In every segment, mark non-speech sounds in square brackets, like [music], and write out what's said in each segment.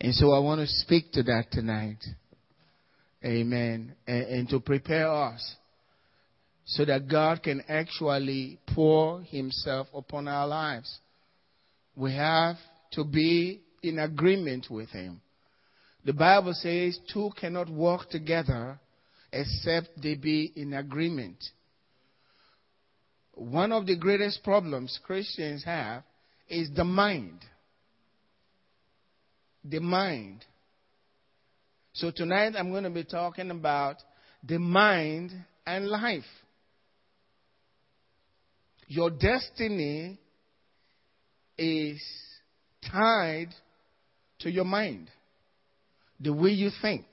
And so I want to speak to that tonight. Amen. And, and, to prepare us so that God can actually pour Himself upon our lives. We have to be in agreement with Him. The Bible says two cannot walk together except they be in agreement. One of the greatest problems Christians have is the mind. The mind. So tonight I'm going to be talking about the mind and life. Your destiny is tied to your mind, the way you think.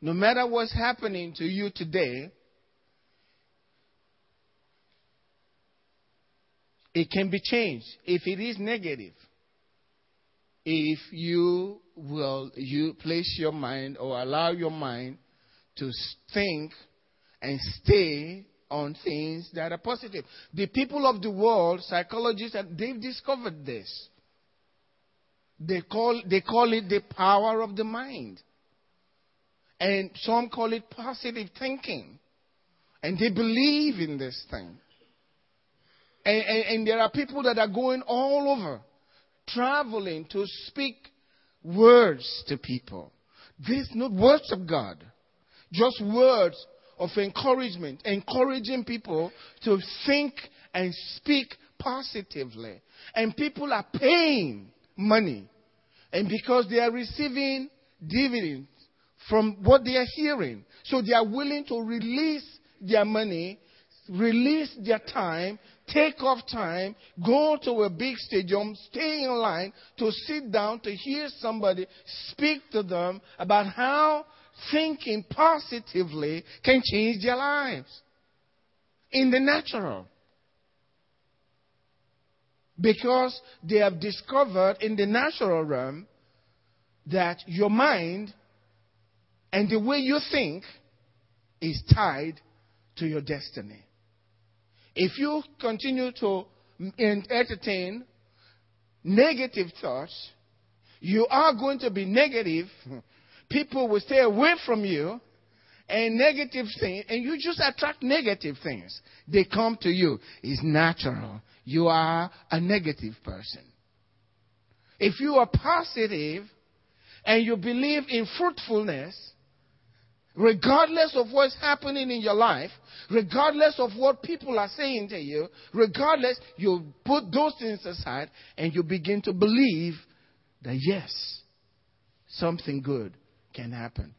No matter what's happening to you today, it can be changed if it is negative. If you will you place your mind or allow your mind to think and stay on things that are positive. The people of the world, psychologists, they've discovered this. They call, they call it the power of the mind. And some call it positive thinking. And they believe in this thing. And, and, and there are people that are going all over, traveling to speak words to people. These not words of God, just words of encouragement, encouraging people to think and speak positively. And people are paying money. And because they are receiving dividends from what they are hearing, so they are willing to release their money, release their time, take off time, go to a big stadium, stay in line to sit down to hear somebody speak to them about how thinking positively can change their lives in the natural. Because they have discovered in the natural realm that your mind and the way you think is tied to your destiny. If you continue to entertain negative thoughts, you are going to be negative [laughs] people will stay away from you and negative things, and you just attract negative things. They come to you. It's natural. You are a negative person. If you are positive and you believe in fruitfulness, regardless of what's happening in your life, regardless of what people are saying to you, regardless, you put those things aside and you begin to believe that yes, something good can happen.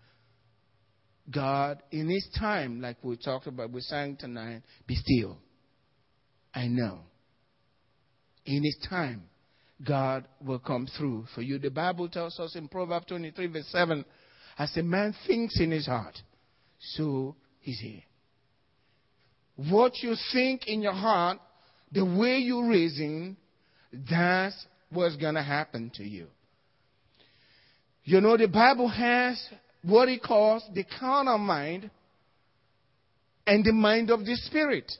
God, in His time, like we talked about, we sang tonight, be still. I know. In His time, God will come through for you. The Bible tells us in Proverbs 23, verse 7, as a man thinks in his heart, so is he. What you think in your heart, the way you reason, that's what's going to happen to you. You know, the Bible has what it calls the carnal mind and the mind of the spirit.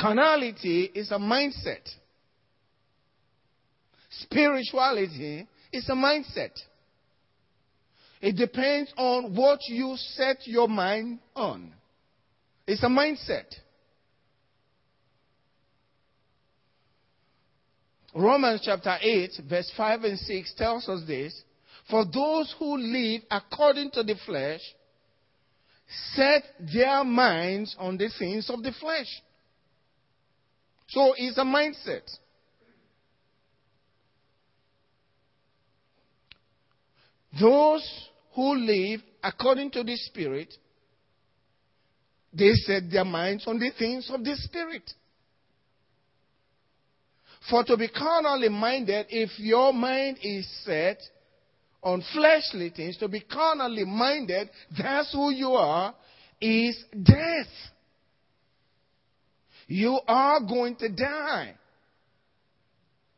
Carnality is a mindset. Spirituality is a mindset. It depends on what you set your mind on. It's a mindset. Romans chapter 8, verse 5 and 6 tells us this. For those who live according to the flesh set their minds on the things of the flesh. So it's a mindset. Those who live according to the Spirit, they set their minds on the things of the Spirit. For to be carnally minded, if your mind is set on fleshly things, to be carnally minded, that's who you are, is death. You are going to die.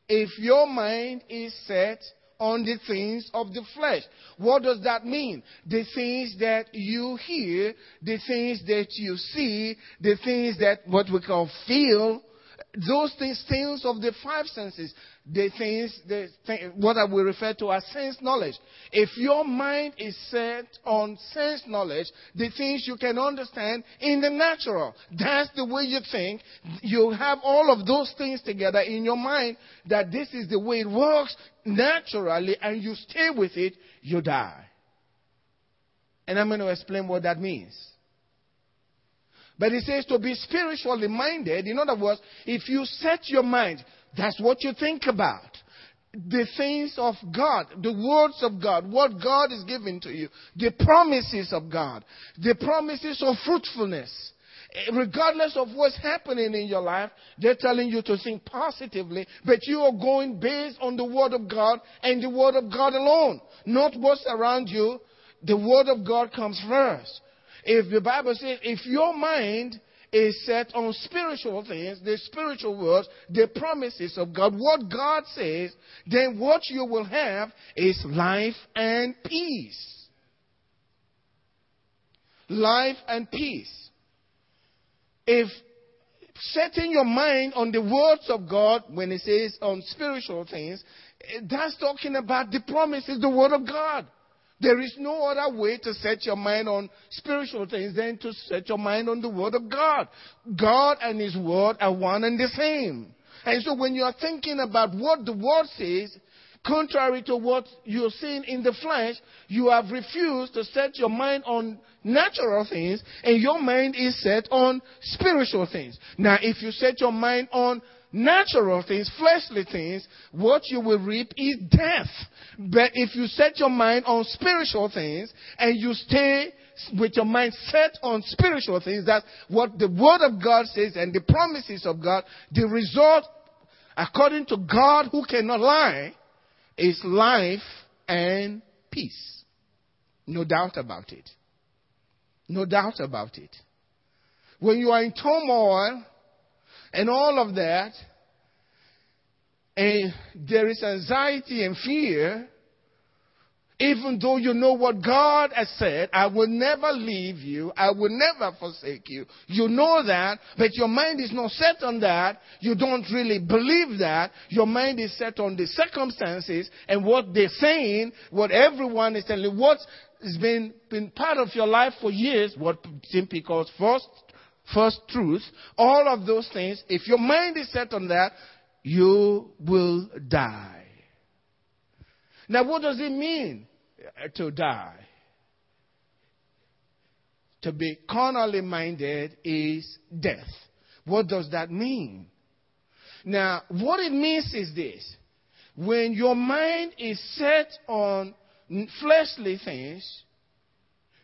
If your mind is set on the things of the flesh. What does that mean? The things that you hear, the things that you see, the things that what we call feel, those things, things of the five senses, the things, the thing, what I will refer to as sense knowledge. If your mind is set on sense knowledge, the things you can understand in the natural, that's the way you think. You have all of those things together in your mind that this is the way it works naturally, and you stay with it, you die. And I'm going to explain what that means. But he says to be spiritually minded. In other words, if you set your mind, that's what you think about. The things of God, the words of God, what God is giving to you, the promises of God, the promises of fruitfulness. Eh, regardless of what's happening in your life, they're telling you to think positively, but you are going based on the Word of God and the Word of God alone, not what's around you. The Word of God comes first. If the Bible says, if your mind is set on spiritual things, the spiritual words, the promises of God, what God says, then what you will have is life and peace. Life and peace. If setting your mind on the words of God, when it says on spiritual things, eh, that's talking about the promises, the word of God. There is no other way to set your mind on spiritual things than to set your mind on the Word of God. God and His Word are one and the same. And so when you are thinking about what the Word says, contrary to what you're seeing in the flesh, you have refused to set your mind on natural things and your mind is set on spiritual things. Now, if you set your mind on natural things, fleshly things, what you will reap is death. But if you set your mind on spiritual things and you stay with your mind set on spiritual things, that's what the Word of God says and the promises of God, the result, according to God who cannot lie, is life and peace. No doubt about it. No doubt about it. When you are in turmoil, and all of that, and there is anxiety and fear, even though you know what God has said, I will never leave you, I will never forsake you. You know that, but your mind is not set on that. You don't really believe that. Your mind is set on the circumstances and what they're saying, what everyone is telling, you, what has been, been part of your life for years, what simply calls first first truth, all of those things, if your mind is set on that, you will die. Now, what does it mean uh, to die? To be carnally minded is death. What does that mean? Now, what it means is this. When your mind is set on fleshly things,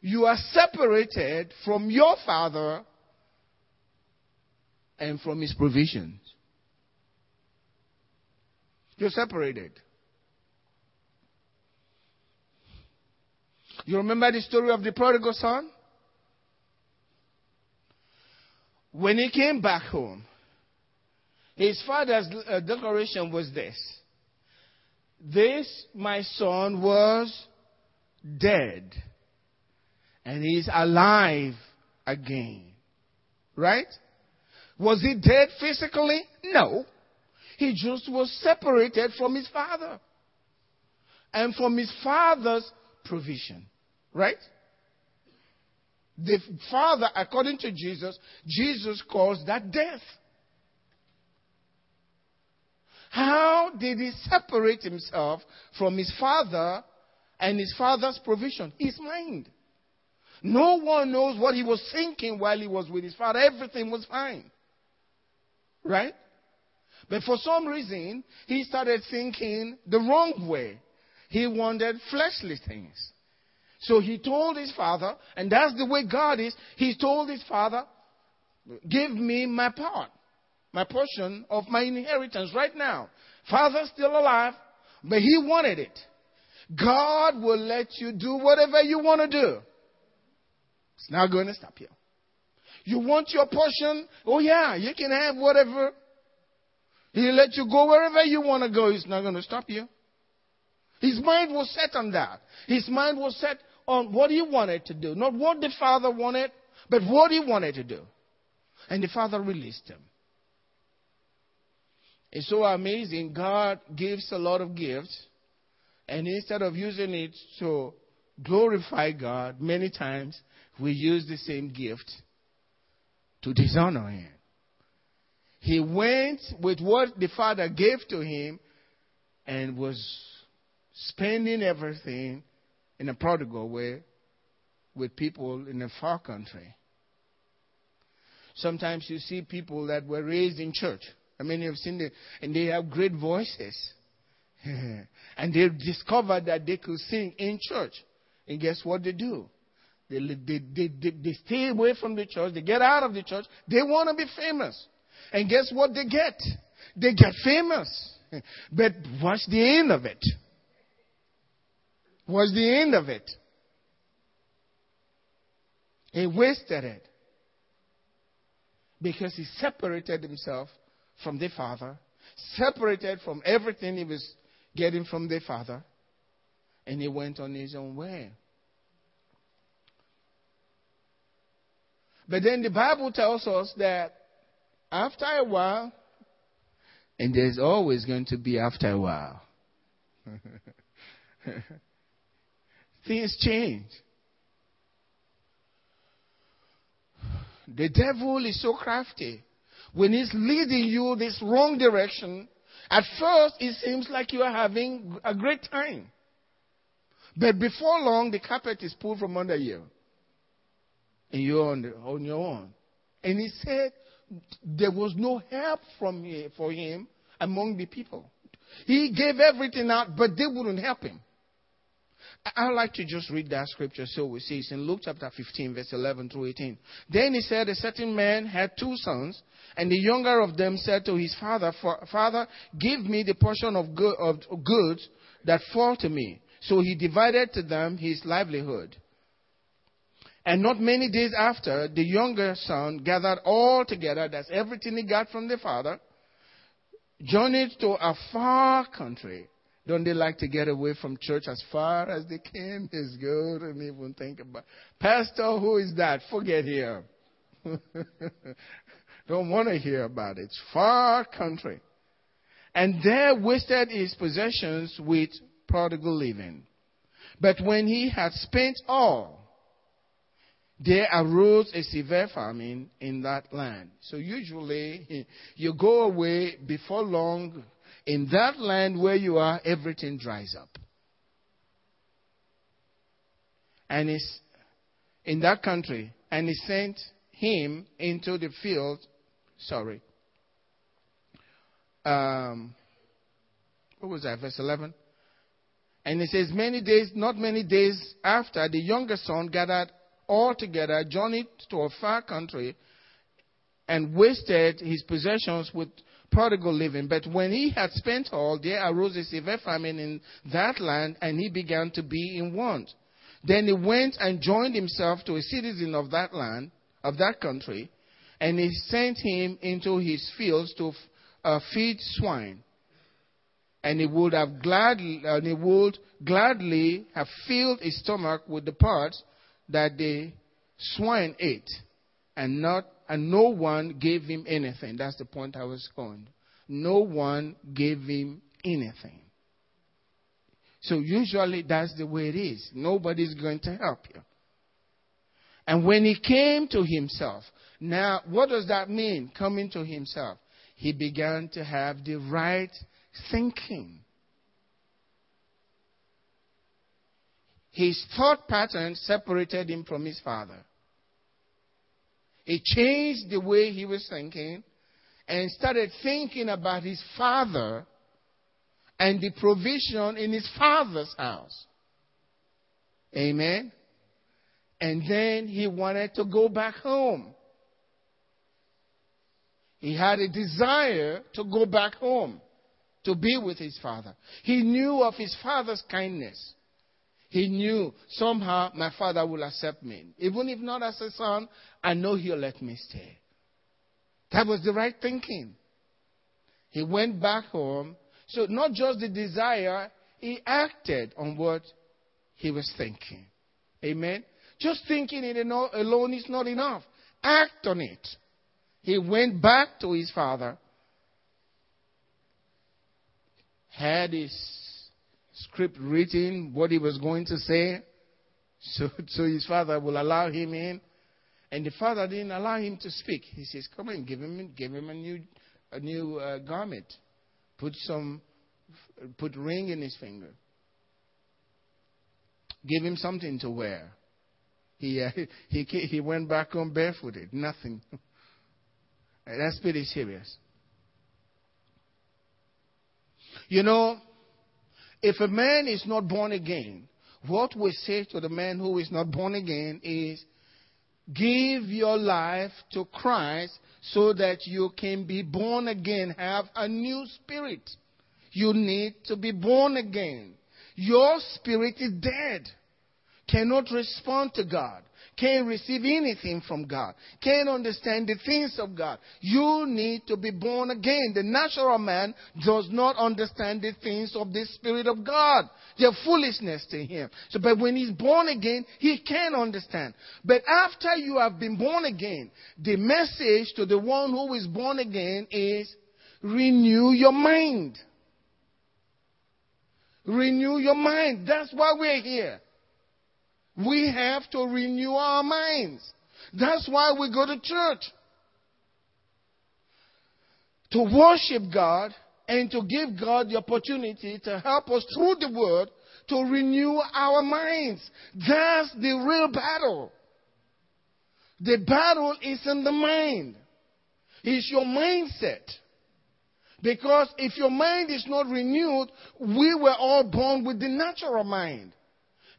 you are separated from your Father and from his provisions. You're separated. You remember the story of the prodigal son? When he came back home, his father's uh, declaration was this This, my son, was dead, and he's alive again. Right? Was he dead physically? No. He just was separated from his father and from his father's provision. Right? The father, according to Jesus, Jesus calls that death. How did he separate himself from his father and his father's provision? His mind. No one knows what he was thinking while he was with his father. Everything was fine. Right? But for some reason, he started thinking the wrong way. He wanted fleshly things. So he told his father, and that's the way God is, he told his father, Give me my part, my portion of my inheritance right now. Father's still alive, but he wanted it. God will let you do whatever you want to do. It's not going to stop you. You want your portion? Oh, yeah, you can have whatever. He'll let you go wherever you want to go. He's not going to stop you. His mind was set on that. His mind was set on what he wanted to do. Not what the father wanted, but what he wanted to do. And the father released him. It's so amazing. God gives a lot of gifts, and instead of using it to glorify God, many times we use the same gift to dishonor Him. He went with what the Father gave to him and was spending everything in a prodigal way with people in a far country. Sometimes you see people that were raised in church. I mean, you've seen them, and they have great voices. [laughs] and they discovered that they could sing in church. And guess what they do? They, they, they, they, they stay away from the church. They get out of the church. They want to be famous. And guess what they get? They get famous. [laughs] But what's the end of it? What's the end of it? He wasted it because he separated himself from the Father, separated from everything he was getting from the Father, and he went on his own way. But then the Bible tells us that after a while, and there's always going to be after a while, [laughs] things change. The devil is so crafty. When he's leading you this wrong direction, at first it seems like you are having a great time. But before long, the carpet is pulled from under you. And you're on, the, on your own. And he said there was no help from him, for him among the people. He gave everything out, but they wouldn't help him. I'd like to just read that scripture so we see. It's in Luke chapter 15, verse 11 through 18. Then he said, A certain man had two sons, and the younger of them said to his father, Father, give me the portion of, good, of goods that fall to me. So he divided to them his livelihood. And not many days after, the younger son gathered all together, that's everything he got from the father, journeyed to a far country don't they like to get away from church as far as they can? [laughs] It's good and even think about Pastor, who is that? Forget him. [laughs] Don't want to hear about it. It's far country. And there wasted his possessions with prodigal living. But when he had spent all, there arose a severe famine in that land. So usually [laughs] you go away before long in that land where you are, everything dries up. And he's in that country, and he sent him into the field. Sorry. Um, what was that? Verse 11. And he says, Many days, not many days after, the younger son gathered all together, journeyed to a far country, and wasted his possessions with prodigal living. But when he had spent all, there arose a severe famine in that land, and he began to be in want. Then he went and joined himself to a citizen of that land, of that country, and he sent him into his fields to uh, feed swine. And he would have gladly, and he would gladly have filled his stomach with the parts that the swine ate, and not and no one gave him anything. That's the point I was going. No one gave him anything. So usually that's the way it is. Nobody's going to help you. And when he came to himself, now what does that mean, coming to himself? He began to have the right thinking. His thought pattern separated him from his father. He changed the way he was thinking and started thinking about his father and the provision in his father's house. Amen. And then he wanted to go back home. He had a desire to go back home to be with his father. He knew of his father's kindness. He knew somehow my father will accept me. Even if not as a son, I know he'll let me stay. That was the right thinking. He went back home. So, not just the desire, he acted on what he was thinking. Amen. Just thinking it alone is not enough. Act on it. He went back to his father had his script written, what he was going to say. So, [laughs] so his father will allow him in. And the father didn't allow him to speak. He says, Come on, give him, give him a new, a new uh, garment. Put some, put ring in his finger. Give him something to wear. He, uh, [laughs] he, he went back home barefooted. Nothing. [laughs] That's pretty serious. You know, if a man is not born again, what we say to the man who is not born again is, give your life to Christ so that you can be born again, have a new spirit. You need to be born again. Your spirit is dead, cannot respond to God can't receive anything from God, can't understand the things of God. You need to be born again. The natural man does not understand the things of the Spirit of God. They're foolishness to him. So, but when he's born again, he can understand. But after you have been born again, the message to the one who is born again is renew your mind. Renew your mind. That's why we're here. We have to renew our minds. That's why we go to church. To worship God and to give God the opportunity to help us through the word to renew our minds. That's the real battle. The battle is in the mind. It's your mindset. Because if your mind is not renewed, we were all born with the natural mind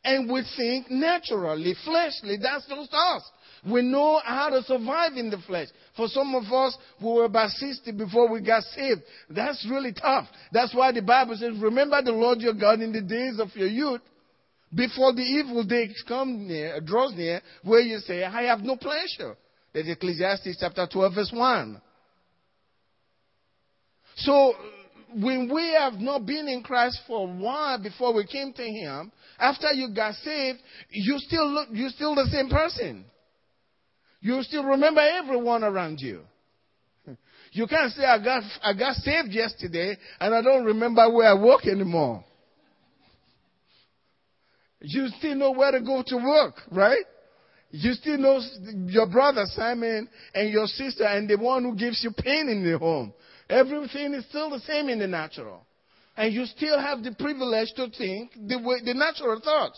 and we think naturally, fleshly. That's just us. We know how to survive in the flesh. For some of us we were about 60 before we got saved, that's really tough. That's why the Bible says, remember the Lord your God in the days of your youth, before the evil day comes near, draws near, where you say, I have no pleasure. That's Ecclesiastes chapter 12 verse 1. So, when we have not been in Christ for a while before we came to Him, after you got saved, you still look, you're still the same person. You still remember everyone around you. [laughs] You can't say, I got, I got saved yesterday and I don't remember where I work anymore. You still know where to go to work, right? You still know your brother Simon and your sister and the one who gives you pain in the home. Everything is still the same in the natural. And you still have the privilege to think the, way, the natural thought.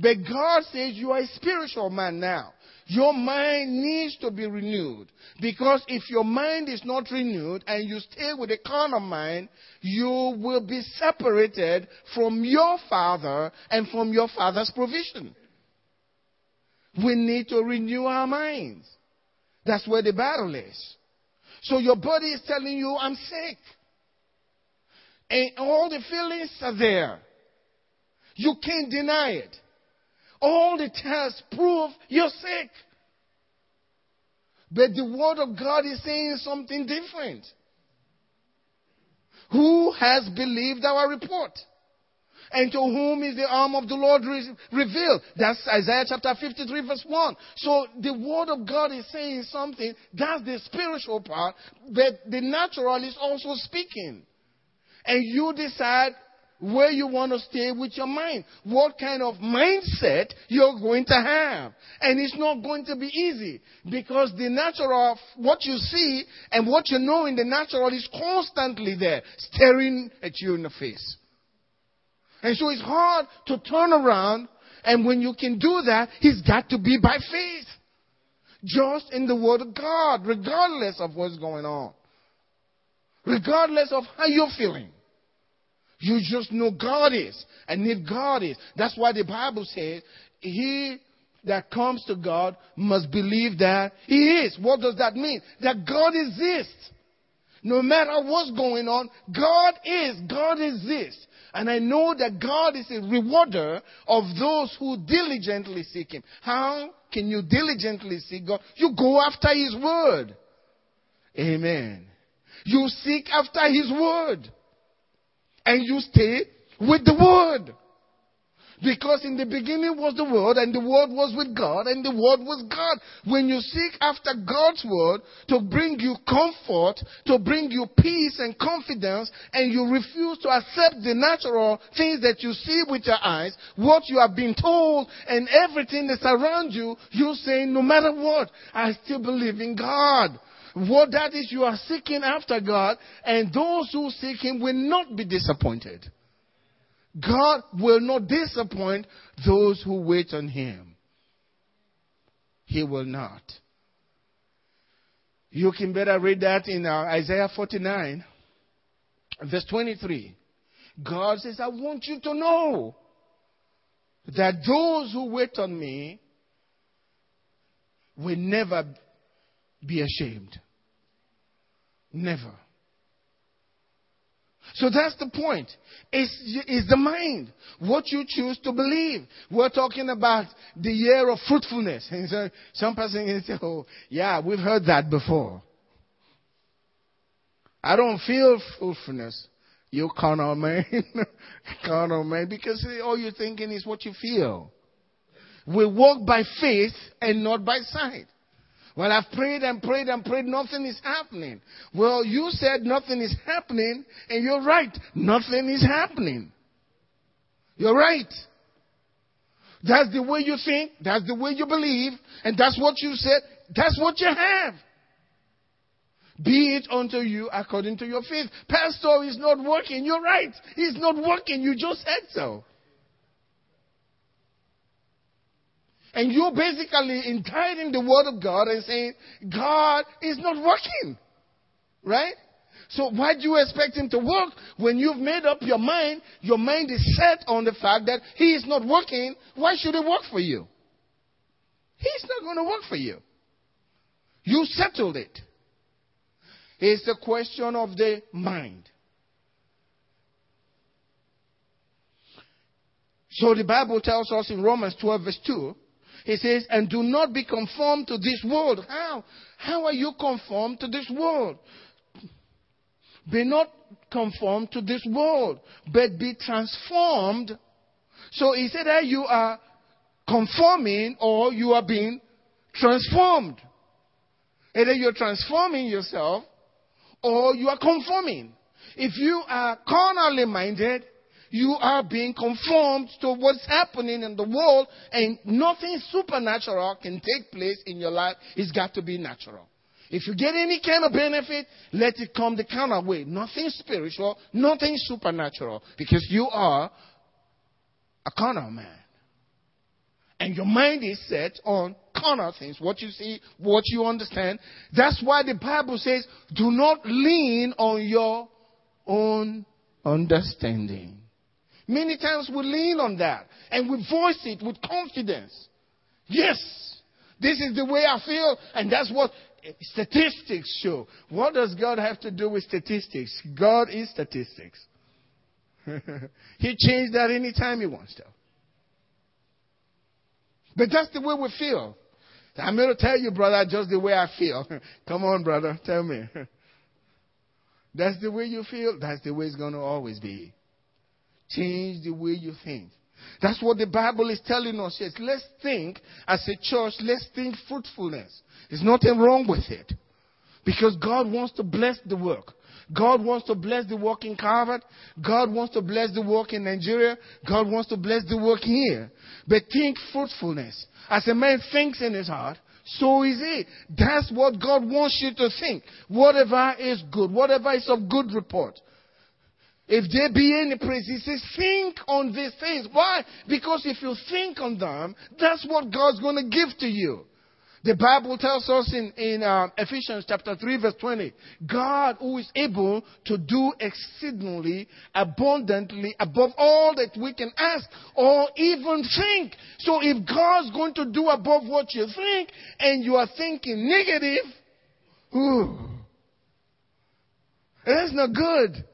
But God says you are a spiritual man now. Your mind needs to be renewed. Because if your mind is not renewed and you stay with a carnal mind, you will be separated from your father and from your father's provision. We need to renew our minds. That's where the battle is. So your body is telling you, I'm sick. And all the feelings are there. You can't deny it. All the tests prove you're sick. But the Word of God is saying something different. Who has believed our report? And to whom is the arm of the Lord re- revealed? That's Isaiah chapter 53 verse 1. So the word of God is saying something. That's the spiritual part. But the natural is also speaking and you decide where you want to stay with your mind, what kind of mindset you're going to have. And it's not going to be easy because the natural, of what you see and what you know in the natural is constantly there, staring at you in the face. And so it's hard to turn around, and when you can do that, it's got to be by faith. Just in the Word of God, regardless of what's going on. Regardless of how you're feeling. You just know God is. And if God is, that's why the Bible says, he that comes to God must believe that He is. What does that mean? That God exists. No matter what's going on, God is. God exists. And I know that God is a rewarder of those who diligently seek Him. How can you diligently seek God? You go after His Word. Amen. You seek after His Word and you stay with the word. Because in the beginning was the Word, and the Word was with God, and the Word was God. When you seek after God's Word to bring you comfort, to bring you peace and confidence, and you refuse to accept the natural things that you see with your eyes, what you have been told, and everything that's around you, you say, no matter what, I still believe in God. What that is, you are seeking after God, and those who seek Him will not be disappointed. God will not disappoint those who wait on Him. He will not. You can better read that in uh, Isaiah 49, verse 23. God says, I want you to know that those who wait on me will never be ashamed. Never. So that's the point. It's, it's the mind. What you choose to believe. We're talking about the year of fruitfulness. And [laughs] so some person can say, oh, yeah, we've heard that before. I don't feel fruitfulness. You carnal [laughs] man. carnal man. Because all you're thinking is what you feel. We walk by faith and not by sight. Well, I've prayed and prayed and prayed, nothing is happening. Well, you said nothing is happening, and you're right. Nothing is happening. You're right. That's the way you think, that's the way you believe, and that's what you said, that's what you have. Be it unto you according to your faith. Pastor is not working. You're right. He's not working. You just said so. And you're basically entitling the word of God and saying, God is not working. Right? So why do you expect him to work when you've made up your mind? Your mind is set on the fact that he is not working. Why should he work for you? He's not going to work for you. You settled it. It's a question of the mind. So the Bible tells us in Romans 12 verse 2 he says, and do not be conformed to this world. How? How are you conformed to this world? Be not conformed to this world, but be transformed. So he said that you are conforming or you are being transformed. Either you're transforming yourself or you are conforming. If you are carnally minded, you are being conformed to what's happening in the world, and nothing supernatural can take place in your life. It's got to be natural. If you get any kind of benefit, let it come the counter way. Nothing spiritual, nothing supernatural, because you are a carnal man. And your mind is set on carnal things, what you see, what you understand. That's why the Bible says, do not lean on your own understanding. Many times we lean on that and we voice it with confidence. Yes, this is the way I feel, and that's what eh, statistics show. What does God have to do with statistics? God is statistics. [laughs] he changed that anytime he wants to. But that's the way we feel. I'm going to tell you, brother, just the way I feel. [laughs] Come on, brother, tell me. [laughs] that's the way you feel. That's the way it's going to always be. Change the way you think. That's what the Bible is telling us. Yes, let's think as a church, let's think fruitfulness. There's nothing wrong with it. Because God wants to bless the work. God wants to bless the work in Harvard. God wants to bless the work in Nigeria. God wants to bless the work here. But think fruitfulness. As a man thinks in his heart, so is it. That's what God wants you to think. Whatever is good, whatever is of good report, if there be any praise, he says, think on these things. Why? Because if you think on them, that's what God's going to give to you. The Bible tells us in, in uh, Ephesians chapter 3 verse 20, God who is able to do exceedingly abundantly above all that we can ask or even think. So if God's going to do above what you think and you are thinking negative, ooh, that's not good.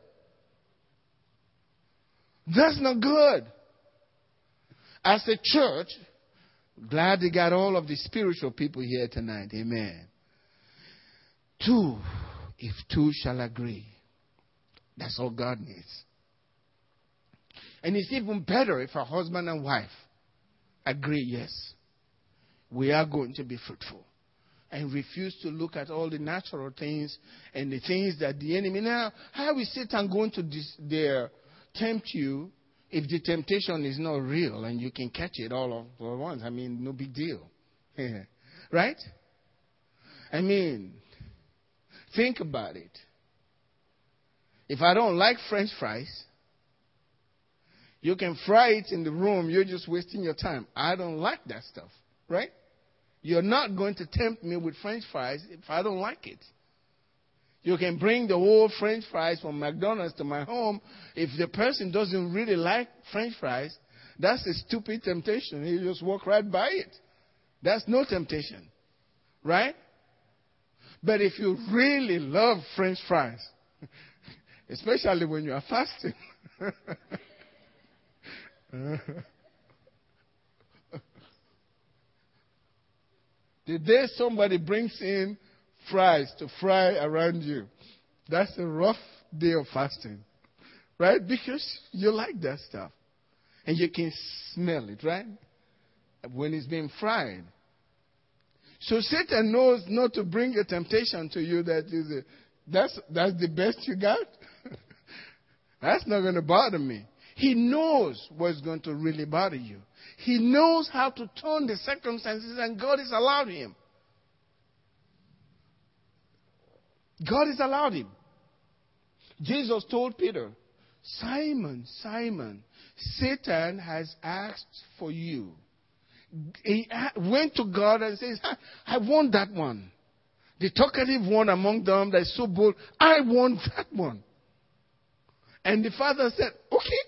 That's not good. As a church, glad they got all of the spiritual people here tonight. Amen. Two, if two shall agree. That's all God needs. And it's even better if a husband and wife agree, yes, we are going to be fruitful. And refuse to look at all the natural things and the things that the enemy. Now, how is Satan going to dis- there tempt you if the temptation is not real and you can catch it all at once? I mean, no big deal. [laughs] right? I mean, think about it. If I don't like French fries, you can fry it in the room, you're just wasting your time. I don't like that stuff, right? You're not going to tempt me with French fries if I don't like it. You can bring the whole French fries from McDonald's to my home. If the person doesn't really like French fries, that's a stupid temptation. You just walk right by it. That's no temptation. Right? But if you really love French fries, [laughs] especially when you are fasting, [laughs] the day somebody brings in fries to fry around you, that's a rough day of fasting. Right? Because you like that stuff. And you can smell it, right? When it's being fried. So Satan knows not to bring a temptation to you that is a, that's, that's the best you got. [laughs] that's not going to bother me. He knows what's going to really bother you. He knows how to turn the circumstances, and God has allowed him. God has allowed him. Jesus told Peter, Simon, Simon, Satan has asked for you. He went to God and says, I want that one. The talkative one among them that is so bold, I want that one. And the father said, Okay,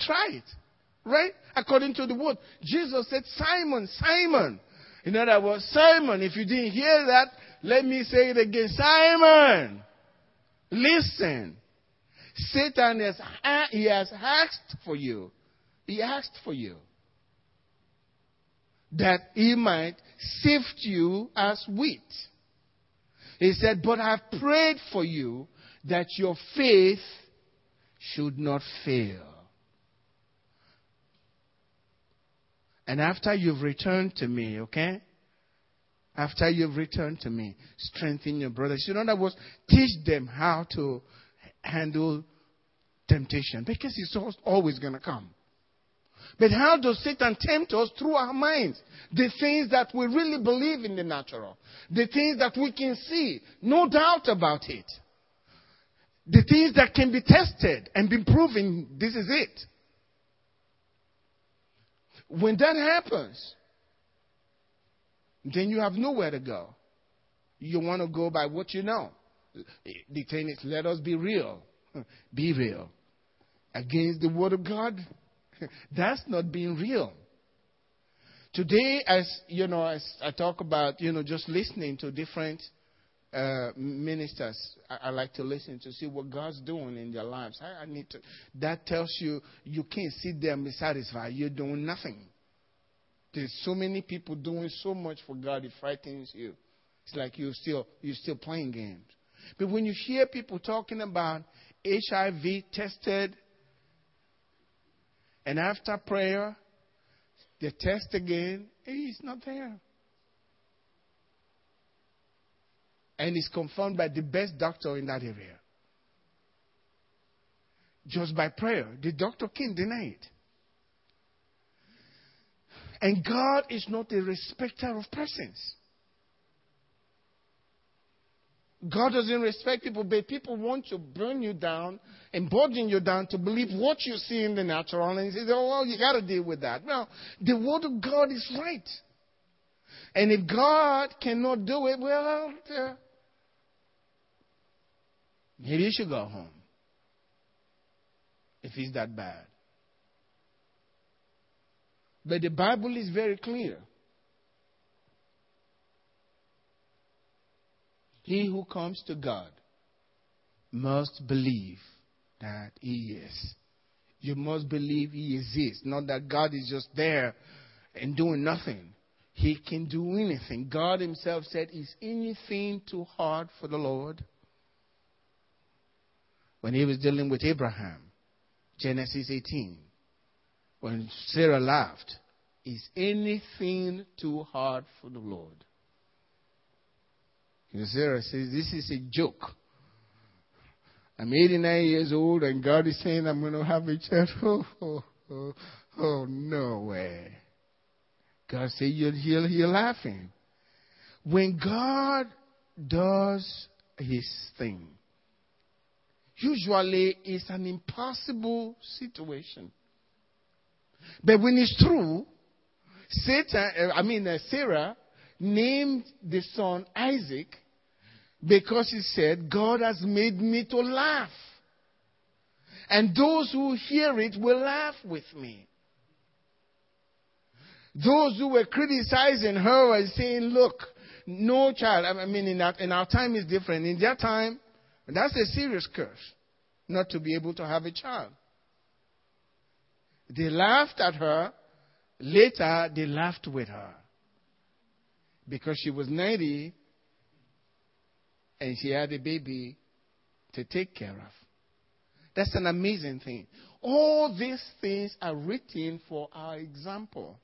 try it. Right? According to the word. Jesus said, Simon, Simon. In other words, Simon, if you didn't hear that, let me say it again. Simon, listen. Satan has, he has asked for you. He asked for you. That he might sift you as wheat. He said, But I've prayed for you that your faith should not fail. And after you've returned to me, okay? After you've returned to me, strengthen your brothers. You In other words, teach them how to handle temptation because it's always going to come. But how does Satan tempt us through our minds? The things that we really believe in the natural, the things that we can see, no doubt about it. The things that can be tested and be proven, this is it. When that happens, then you have nowhere to go. You want to go by what you know. The thing is, let us be real. [laughs] Be real. Against the Word of God, [laughs] that's not being real. Today, as you know, as I talk about, you know, just listening to different uh, ministers, I, I, like to listen to see what God's doing in their lives. I, I need to. That tells you you can't sit there and be satisfied. You're doing nothing. There's so many people doing so much for God, it frightens you. It's like you're still you're still playing games. But when you hear people talking about HIV tested, and after prayer, they test again, he's not there. And it's confirmed by the best doctor in that area. Just by prayer. The doctor can't deny it. And God is not a respecter of persons. God doesn't respect people, but people want to burn you down and burden you down to believe what you see in the natural. And he says, oh, well, you got to deal with that. Well, the Word of God is right. And if God cannot do it, well, maybe you should go home. If it's that bad. But the Bible is very clear. He who comes to God must believe that He is. You must believe He exists, not that God is just there and doing nothing. He can do anything. God Himself said, Is anything too hard for the Lord? When He was dealing with Abraham, Genesis 18, when Sarah laughed, is anything too hard for the Lord? And Sarah says, This is a joke. I'm 89 years old and God is saying I'm going to have a child. [laughs] Oh, oh, oh, oh no way. God said, you're, you're, you're laughing. When God does his thing, usually it's an impossible situation. But when it's true, Satan, uh, I mean, uh, Sarah named the son Isaac because he said, God has made me to laugh. And those who hear it will laugh with me. Those who were criticizing her were saying, look, no child. I mean, in our, in our time is different. In their time, that's a serious curse, not to be able to have a child. They laughed at her. Later, they laughed with her. Because she was 90 and she had a baby to take care of. That's an amazing thing. All these things are written for our example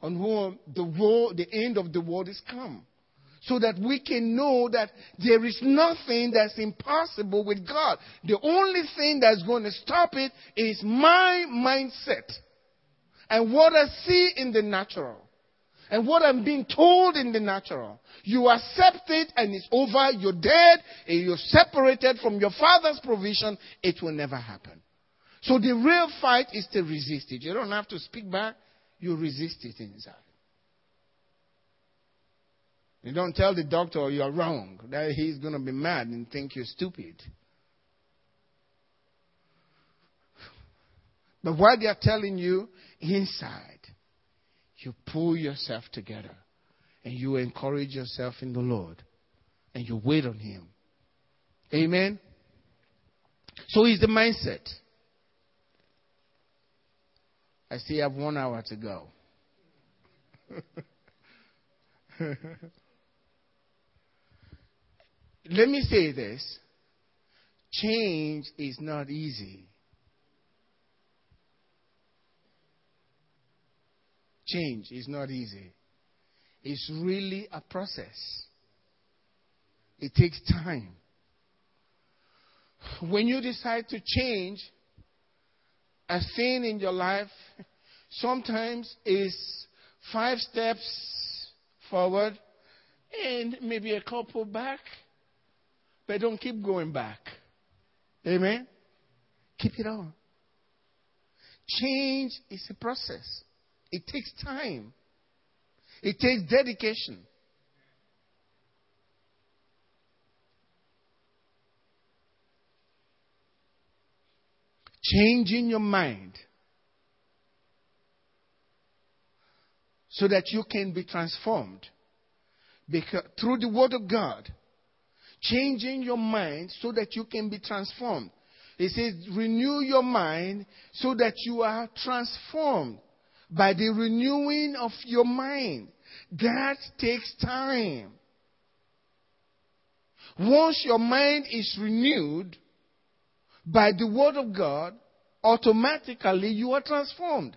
on whom the world, the end of the world is come. So that we can know that there is nothing that's impossible with God. The only thing that's going to stop it is my mindset and what I see in the natural and what I'm being told in the natural. You accept it and it's over. You're dead and you're separated from your father's provision. It will never happen. So the real fight is to resist it. You don't have to speak back you resist it inside. You don't tell the doctor you're wrong, that he's going to be mad and think you're stupid. But what they're telling you inside, you pull yourself together and you encourage yourself in the Lord and you wait on Him. Amen? So it's the mindset. I still have one hour to go. [laughs] Let me say this change is not easy. Change is not easy. It's really a process. It takes time. When you decide to change, a thing in your life sometimes it's five steps forward and maybe a couple back, but don't keep going back. Amen? Keep it on. Change is a process, it takes time, it takes dedication. changing your mind so that you can be transformed because, through the Word of God. Changing your mind so that you can be transformed. It says, renew your mind so that you are transformed by the renewing of your mind. That takes time. Once your mind is renewed, by the word of God, automatically you are transformed.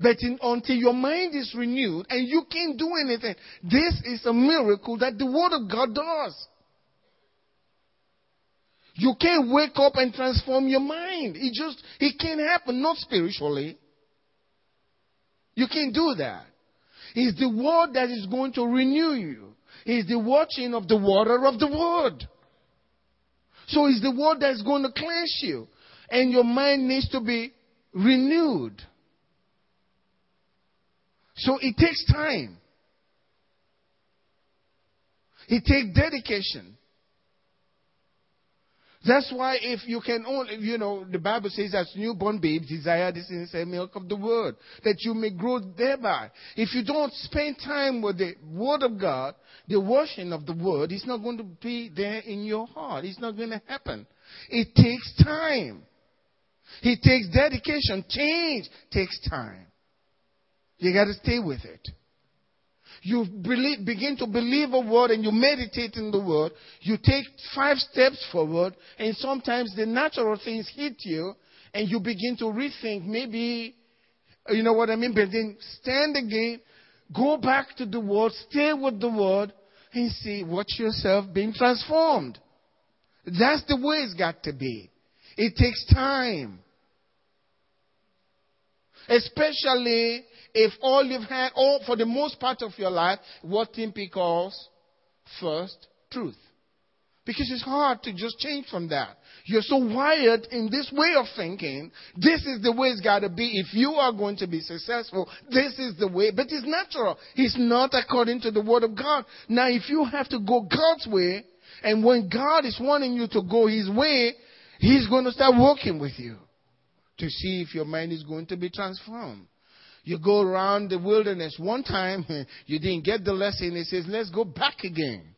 But in, until your mind is renewed and you can't do anything, this is a miracle that the word of God does. You can't wake up and transform your mind. It just, it can't happen, not spiritually. You can't do that. It's the word that is going to renew you. It's the watching of the water of the word. So it's the word that's going to cleanse you. And your mind needs to be renewed. So it takes time. It takes dedication. That's why if you can only, you know, the Bible says as newborn babes desire this innocent milk of the word, that you may grow thereby. If you don't spend time with the word of God, the washing of the word is not going to be there in your heart. It's not going to happen. It takes time. It takes dedication. Change takes time. You got to stay with it. you believe, begin to believe a word and you meditate in the word. You take five steps forward, and sometimes the natural things hit you, and you begin to rethink. Maybe, you know what I mean? But then stand again, go back to the word, stay with the word, and see, watch yourself being transformed. That's the way it's got to be. It takes time. Especially if all you've had, or for the most part of your life, what Timothy calls first truth. Because it's hard to just change from that. You're so wired in this way of thinking. This is the way it's got to be. If you are going to be successful, this is the way. But it's natural. It's not according to the Word of God. Now, if you have to go God's way, and when God is wanting you to go His way, He's going to start working with you to see if your mind is going to be transformed. You go around the wilderness one time, [laughs] you didn't get the lesson. He says, let's go back again.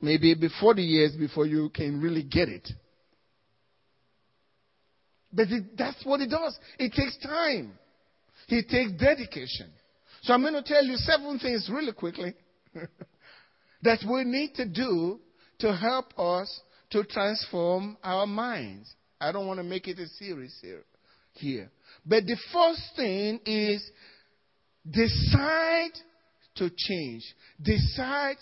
Maybe before the years before you can really get it. But it, that's what it does. It takes time. It takes dedication. So I'm going to tell you seven things really quickly [laughs] that we need to do to help us to transform our minds. I don't want to make it a series here. here. But the first thing is decide to change. Decide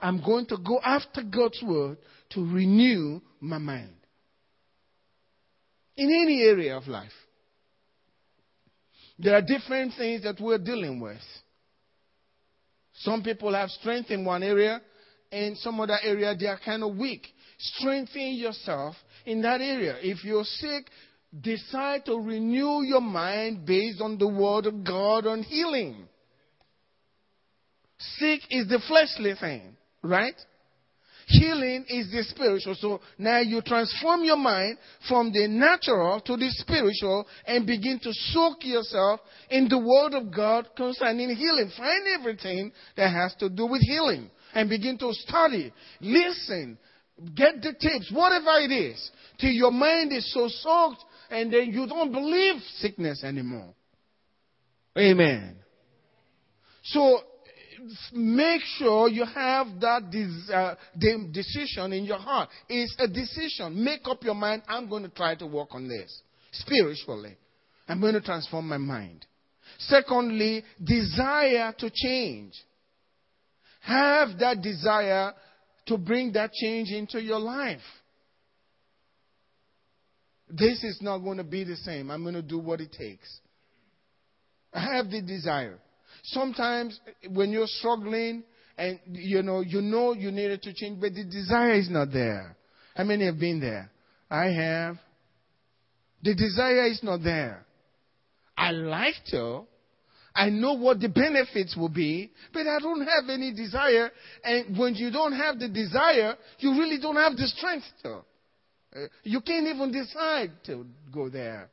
I'm going to go after God's word to renew my mind. In any area of life. There are different things that we're dealing with. Some people have strength in one area, and some other area they are kind of weak. Strengthen yourself in that area. If you're sick, decide to renew your mind based on the word of God on healing. Sick is the fleshly thing. Right? Healing is the spiritual. So now you transform your mind from the natural to the spiritual and begin to soak yourself in the Word of God concerning healing. Find everything that has to do with healing and begin to study, listen, get the tips, whatever it is, till your mind is so soaked and then you don't believe sickness anymore. Amen. So make sure you have that des- uh, decision in your heart. It's a decision. Make up your mind. I'm going to try to work on this spiritually. I'm going to transform my mind. Secondly, desire to change. Have that desire to bring that change into your life. This is not going to be the same. I'm going to do what it takes. I have the desire. Sometimes when you're struggling and you know you know you needed to change, but the desire is not there. How many have been there? I have. The desire is not there. I like to. I know what the benefits will be, but I don't have any desire. And when you don't have the desire, you really don't have the strength to. Uh, you can't even decide to go there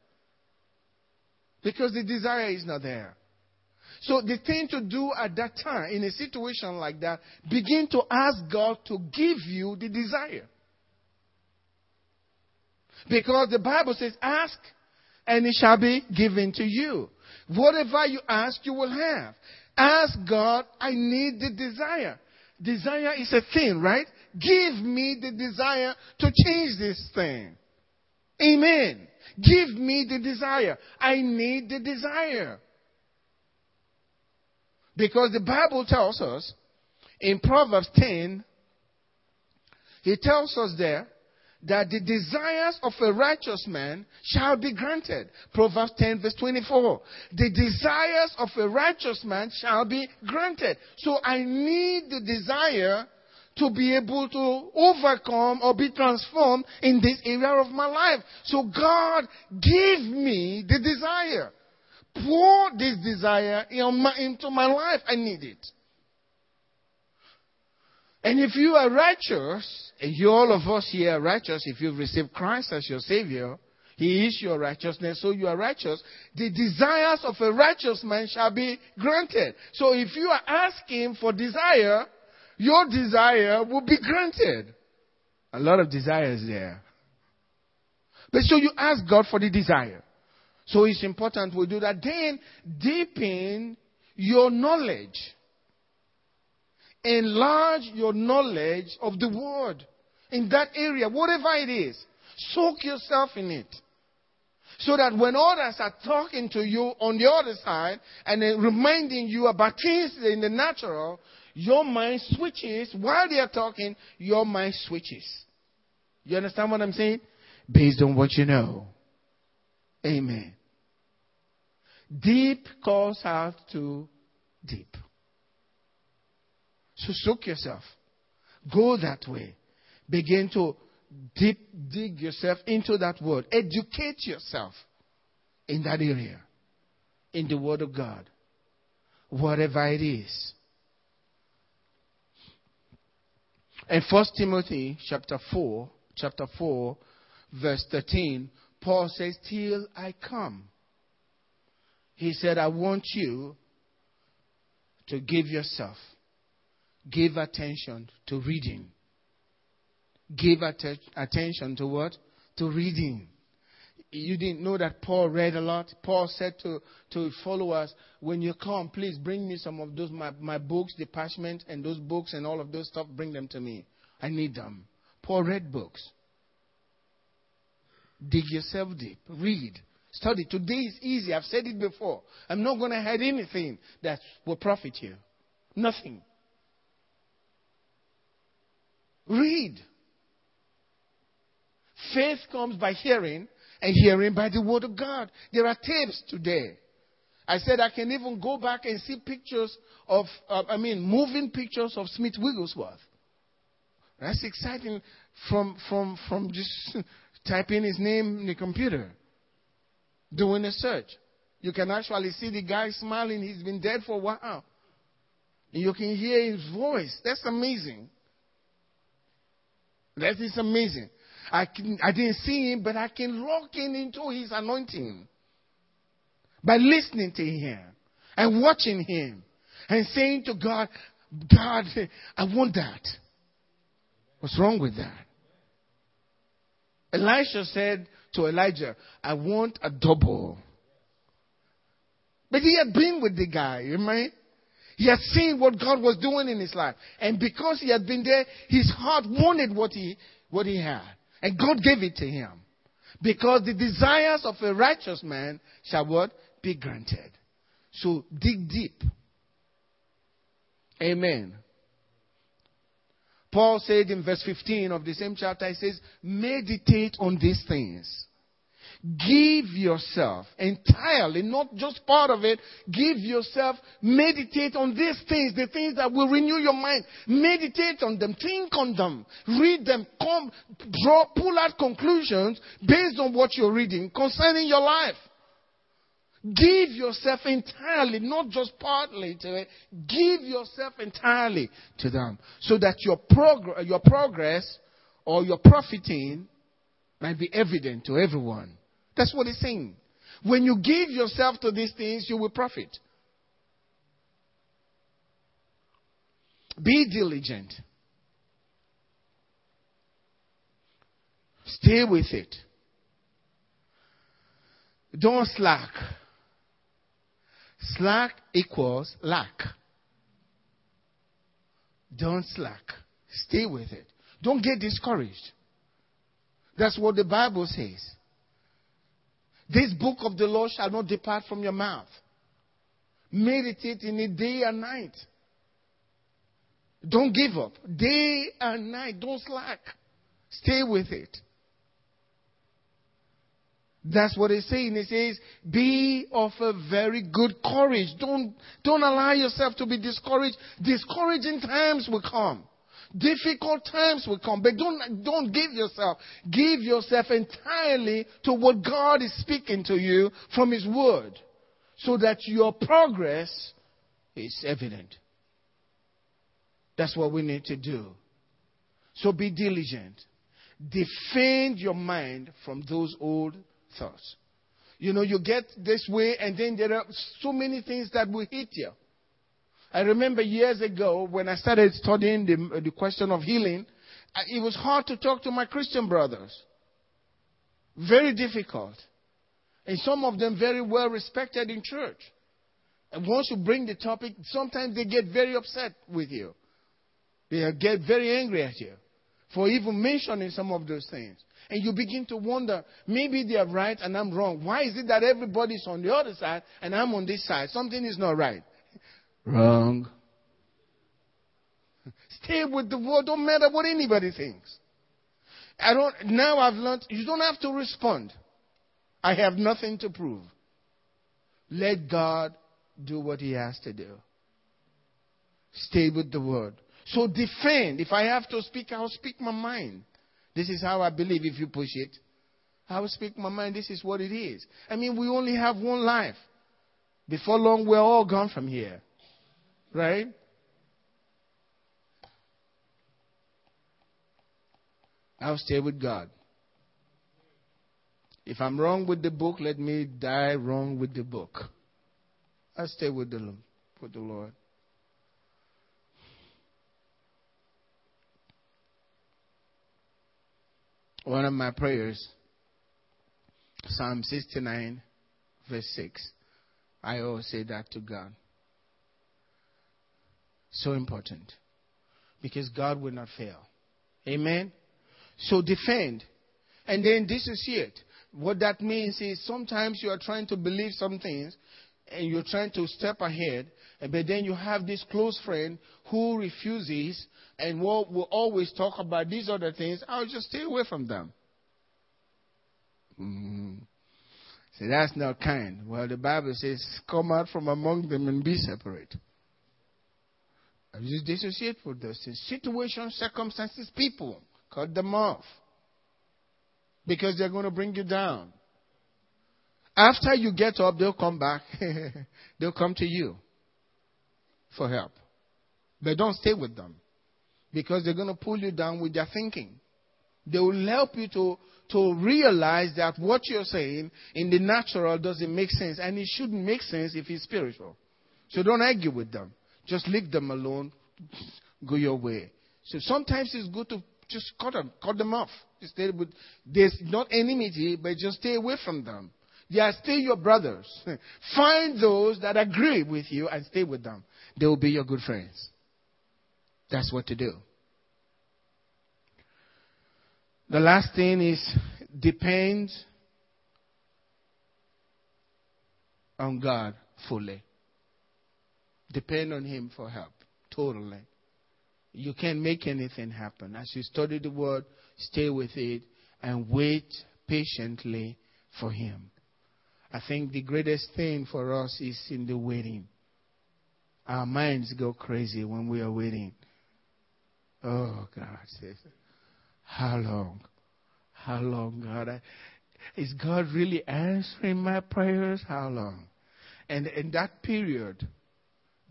because the desire is not there. So the thing to do at that time, in a situation like that, begin to ask God to give you the desire. Because the Bible says, ask and it shall be given to you. Whatever you ask, you will have. Ask God, I need the desire. Desire is a thing, right? Give me the desire to change this thing. Amen. Give me the desire. I need the desire. Because the Bible tells us in Proverbs 10, he tells us there that the desires of a righteous man shall be granted. Proverbs 10 verse 24. The desires of a righteous man shall be granted. So I need the desire to be able to overcome or be transformed in this area of my life. So God, give me the desire. Pour this desire into my life. I need it. And if you are righteous, and you all of us here are righteous, if you've received Christ as your Savior, He is your righteousness, so you are righteous. The desires of a righteous man shall be granted. So if you are asking for desire, your desire will be granted. A lot of desires there. But so you ask God for the desire. So it's important we do that. Then deepen your knowledge. Enlarge your knowledge of the word in that area, whatever it is. Soak yourself in it. So that when others are talking to you on the other side and reminding you about things in the natural, your mind switches. While they are talking, your mind switches. You understand what I'm saying? Based on what you know. Amen. Deep calls out to deep. So soak yourself. Go that way. Begin to deep dig yourself into that word. Educate yourself in that area. In the word of God. Whatever it is. In 1 Timothy chapter 4, chapter 4, verse 13, Paul says, Till I come. He said, I want you to give yourself, give attention to reading. Give att- attention to what? To reading. You didn't know that Paul read a lot. Paul said to, to followers, when you come, please bring me some of those, my, my books, the parchment, and those books and all of those stuff, bring them to me. I need them. Paul read books. Dig yourself deep. Read. Study. Today is easy. I've said it before. I'm not going to hide anything that will profit you. Nothing. Read. Faith comes by hearing, and hearing by the word of God. There are tapes today. I said I can even go back and see pictures of, uh, I mean, moving pictures of Smith Wigglesworth. That's exciting from, from, from just [laughs] typing his name in the computer, doing a search. You can actually see the guy smiling. He's been dead for a while. And you can hear his voice. That's amazing. That is amazing. I, can, I didn't see him, but I can lock in into his anointing by listening to him and watching him and saying to God, God, I want that. What's wrong with that? Elisha said to Elijah, I want a double. But he had been with the guy, right? He had seen what God was doing in his life. And because he had been there, his heart wanted what he, what he had. And God gave it to him. Because the desires of a righteous man shall what? Be granted. So dig deep. Amen. Paul said in verse 15 of the same chapter, he says, meditate on these things. Give yourself entirely, not just part of it. Give yourself, meditate on these things, the things that will renew your mind. Meditate on them, think on them, read them, come, draw, pull out conclusions based on what you're reading concerning your life. Give yourself entirely, not just partly to it. Give yourself entirely to them so that your, your progress or your profiting might be evident to everyone. That's what he's saying. When you give yourself to these things, you will profit. Be diligent. Stay with it. Don't slack. Slack equals lack. Don't slack. Stay with it. Don't get discouraged. That's what the Bible says. This book of the law shall not depart from your mouth. Meditate in it day and night. Don't give up. Day and night. Don't slack. Stay with it. That's what it's saying. It says, be of a very good courage. Don't, don't allow yourself to be discouraged. Discouraging times will come. Difficult times will come. But don't, don't give yourself. Give yourself entirely to what God is speaking to you from His Word. So that your progress is evident. That's what we need to do. So be diligent. Defend your mind from those old thoughts. You know, you get this way, and then there are so many things that will hit you. I remember years ago when I started studying the, the question of healing, it was hard to talk to my Christian brothers. Very difficult. And some of them very well respected in church. And once you bring the topic, sometimes they get very upset with you. They get very angry at you for even mentioning some of those things. And you begin to wonder, maybe they are right and I'm wrong. Why is it that everybody's on the other side and I'm on this side? Something is not right. Wrong. [laughs] Stay with the word. Don't matter what anybody thinks. I don't, now I've learned, you don't have to respond. I have nothing to prove. Let God do what He has to do. Stay with the word. So defend. If I have to speak, I'll speak my mind. This is how I believe if you push it. I will speak my mind. This is what it is. I mean, we only have one life. Before long, we're all gone from here. Right? I'll stay with God. If I'm wrong with the book, let me die wrong with the book. I'll stay with the, with the Lord. One of my prayers, Psalm 69, verse 6. I always say that to God. So important. Because God will not fail. Amen? So defend. And then dissociate. What that means is sometimes you are trying to believe some things and you're trying to step ahead, but then you have this close friend who refuses and will, will always talk about these other things. I'll just stay away from them. Mm-hmm. See, that's not kind. Well, the Bible says, come out from among them and be separate. Just dissociate with those things. Situations, circumstances, people. Cut them off. Because they're going to bring you down. After you get up, they'll come back. [laughs] they'll come to you for help. But don't stay with them. Because they're going to pull you down with their thinking. They will help you to, to realize that what you're saying in the natural doesn't make sense. And it shouldn't make sense if it's spiritual. So don't argue with them. Just leave them alone. Go your way. So sometimes it's good to just cut them, cut them off. Stay with, there's not enmity, but just stay away from them. They are still your brothers. [laughs] Find those that agree with you and stay with them. They will be your good friends. That's what to do. The last thing is depend on God fully. Depend on Him for help. Totally. You can't make anything happen. As you study the Word, stay with it and wait patiently for Him. I think the greatest thing for us is in the waiting. Our minds go crazy when we are waiting. Oh, God says, how long? How long, God? I, is God really answering my prayers? How long? And in that period,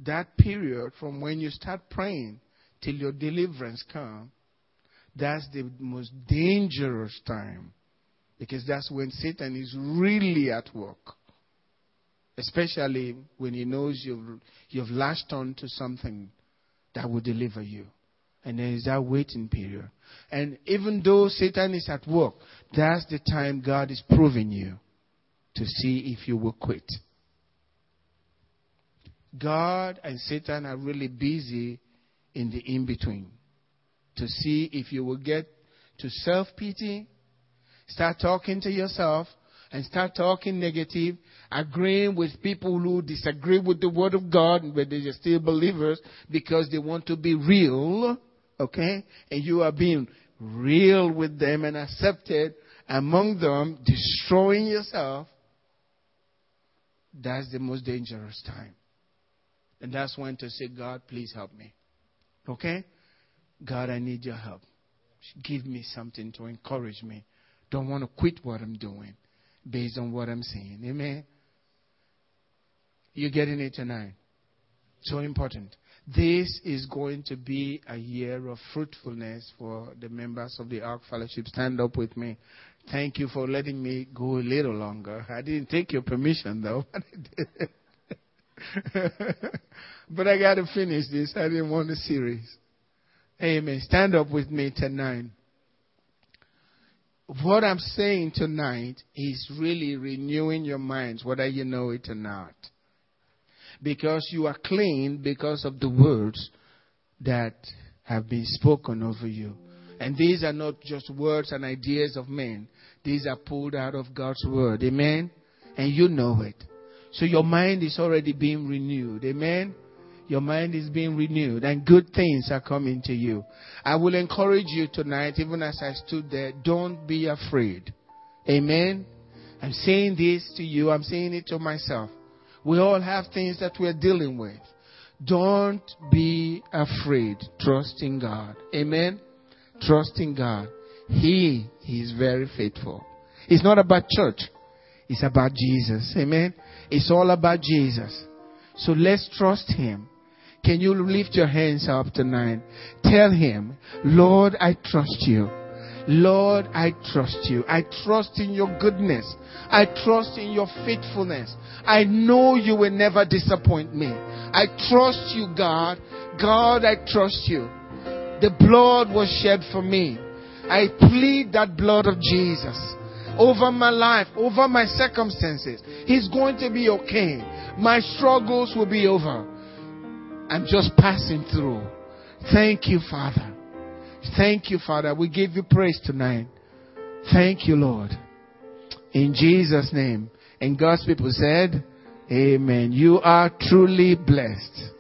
that period from when you start praying till your deliverance come, that's the most dangerous time. Because that's when Satan is really at work. Especially when he knows you've, you've latched on to something that will deliver you. And there is that waiting period. And even though Satan is at work, that's the time God is proving you to see if you will quit. God and Satan are really busy in the in between to see if you will get to self pity, start talking to yourself, and start talking negative, agreeing with people who disagree with the Word of God, but they're still believers because they want to be real, okay? And you are being real with them and accepted among them, destroying yourself. That's the most dangerous time. And that's when to say, God, please help me. Okay? God, I need your help. Give me something to encourage me. Don't want to quit what I'm doing based on what I'm saying. Amen? You're getting it tonight. So important. This is going to be a year of fruitfulness for the members of the Ark Fellowship. Stand up with me. Thank you for letting me go a little longer. I didn't take your permission though. [laughs] [laughs] but I got to finish this. I didn't want a series. Amen. Stand up with me tonight. What I'm saying tonight is really renewing your minds, whether you know it or not. because you are clean because of the words that have been spoken over you. And these are not just words and ideas of men. These are pulled out of God's word. Amen. And you know it. So your mind is already being renewed. Amen. Your mind is being renewed and good things are coming to you. I will encourage you tonight, even as I stood there, don't be afraid. Amen. I'm saying this to you. I'm saying it to myself. We all have things that we're dealing with. Don't be afraid. Trust in God. Amen. Trust in God. He, he is very faithful. It's not about church. It's about Jesus. Amen. It's all about Jesus. So let's trust Him. Can you lift your hands up tonight? Tell Him, Lord, I trust you. Lord, I trust you. I trust in your goodness. I trust in your faithfulness. I know you will never disappoint me. I trust you, God. God, I trust you. The blood was shed for me. I plead that blood of Jesus over my life, over my circumstances. He's going to be okay. My struggles will be over. I'm just passing through. Thank you, Father. Thank you, Father. We give you praise tonight. Thank you, Lord. In Jesus' name. And God's people said, Amen. You are truly blessed.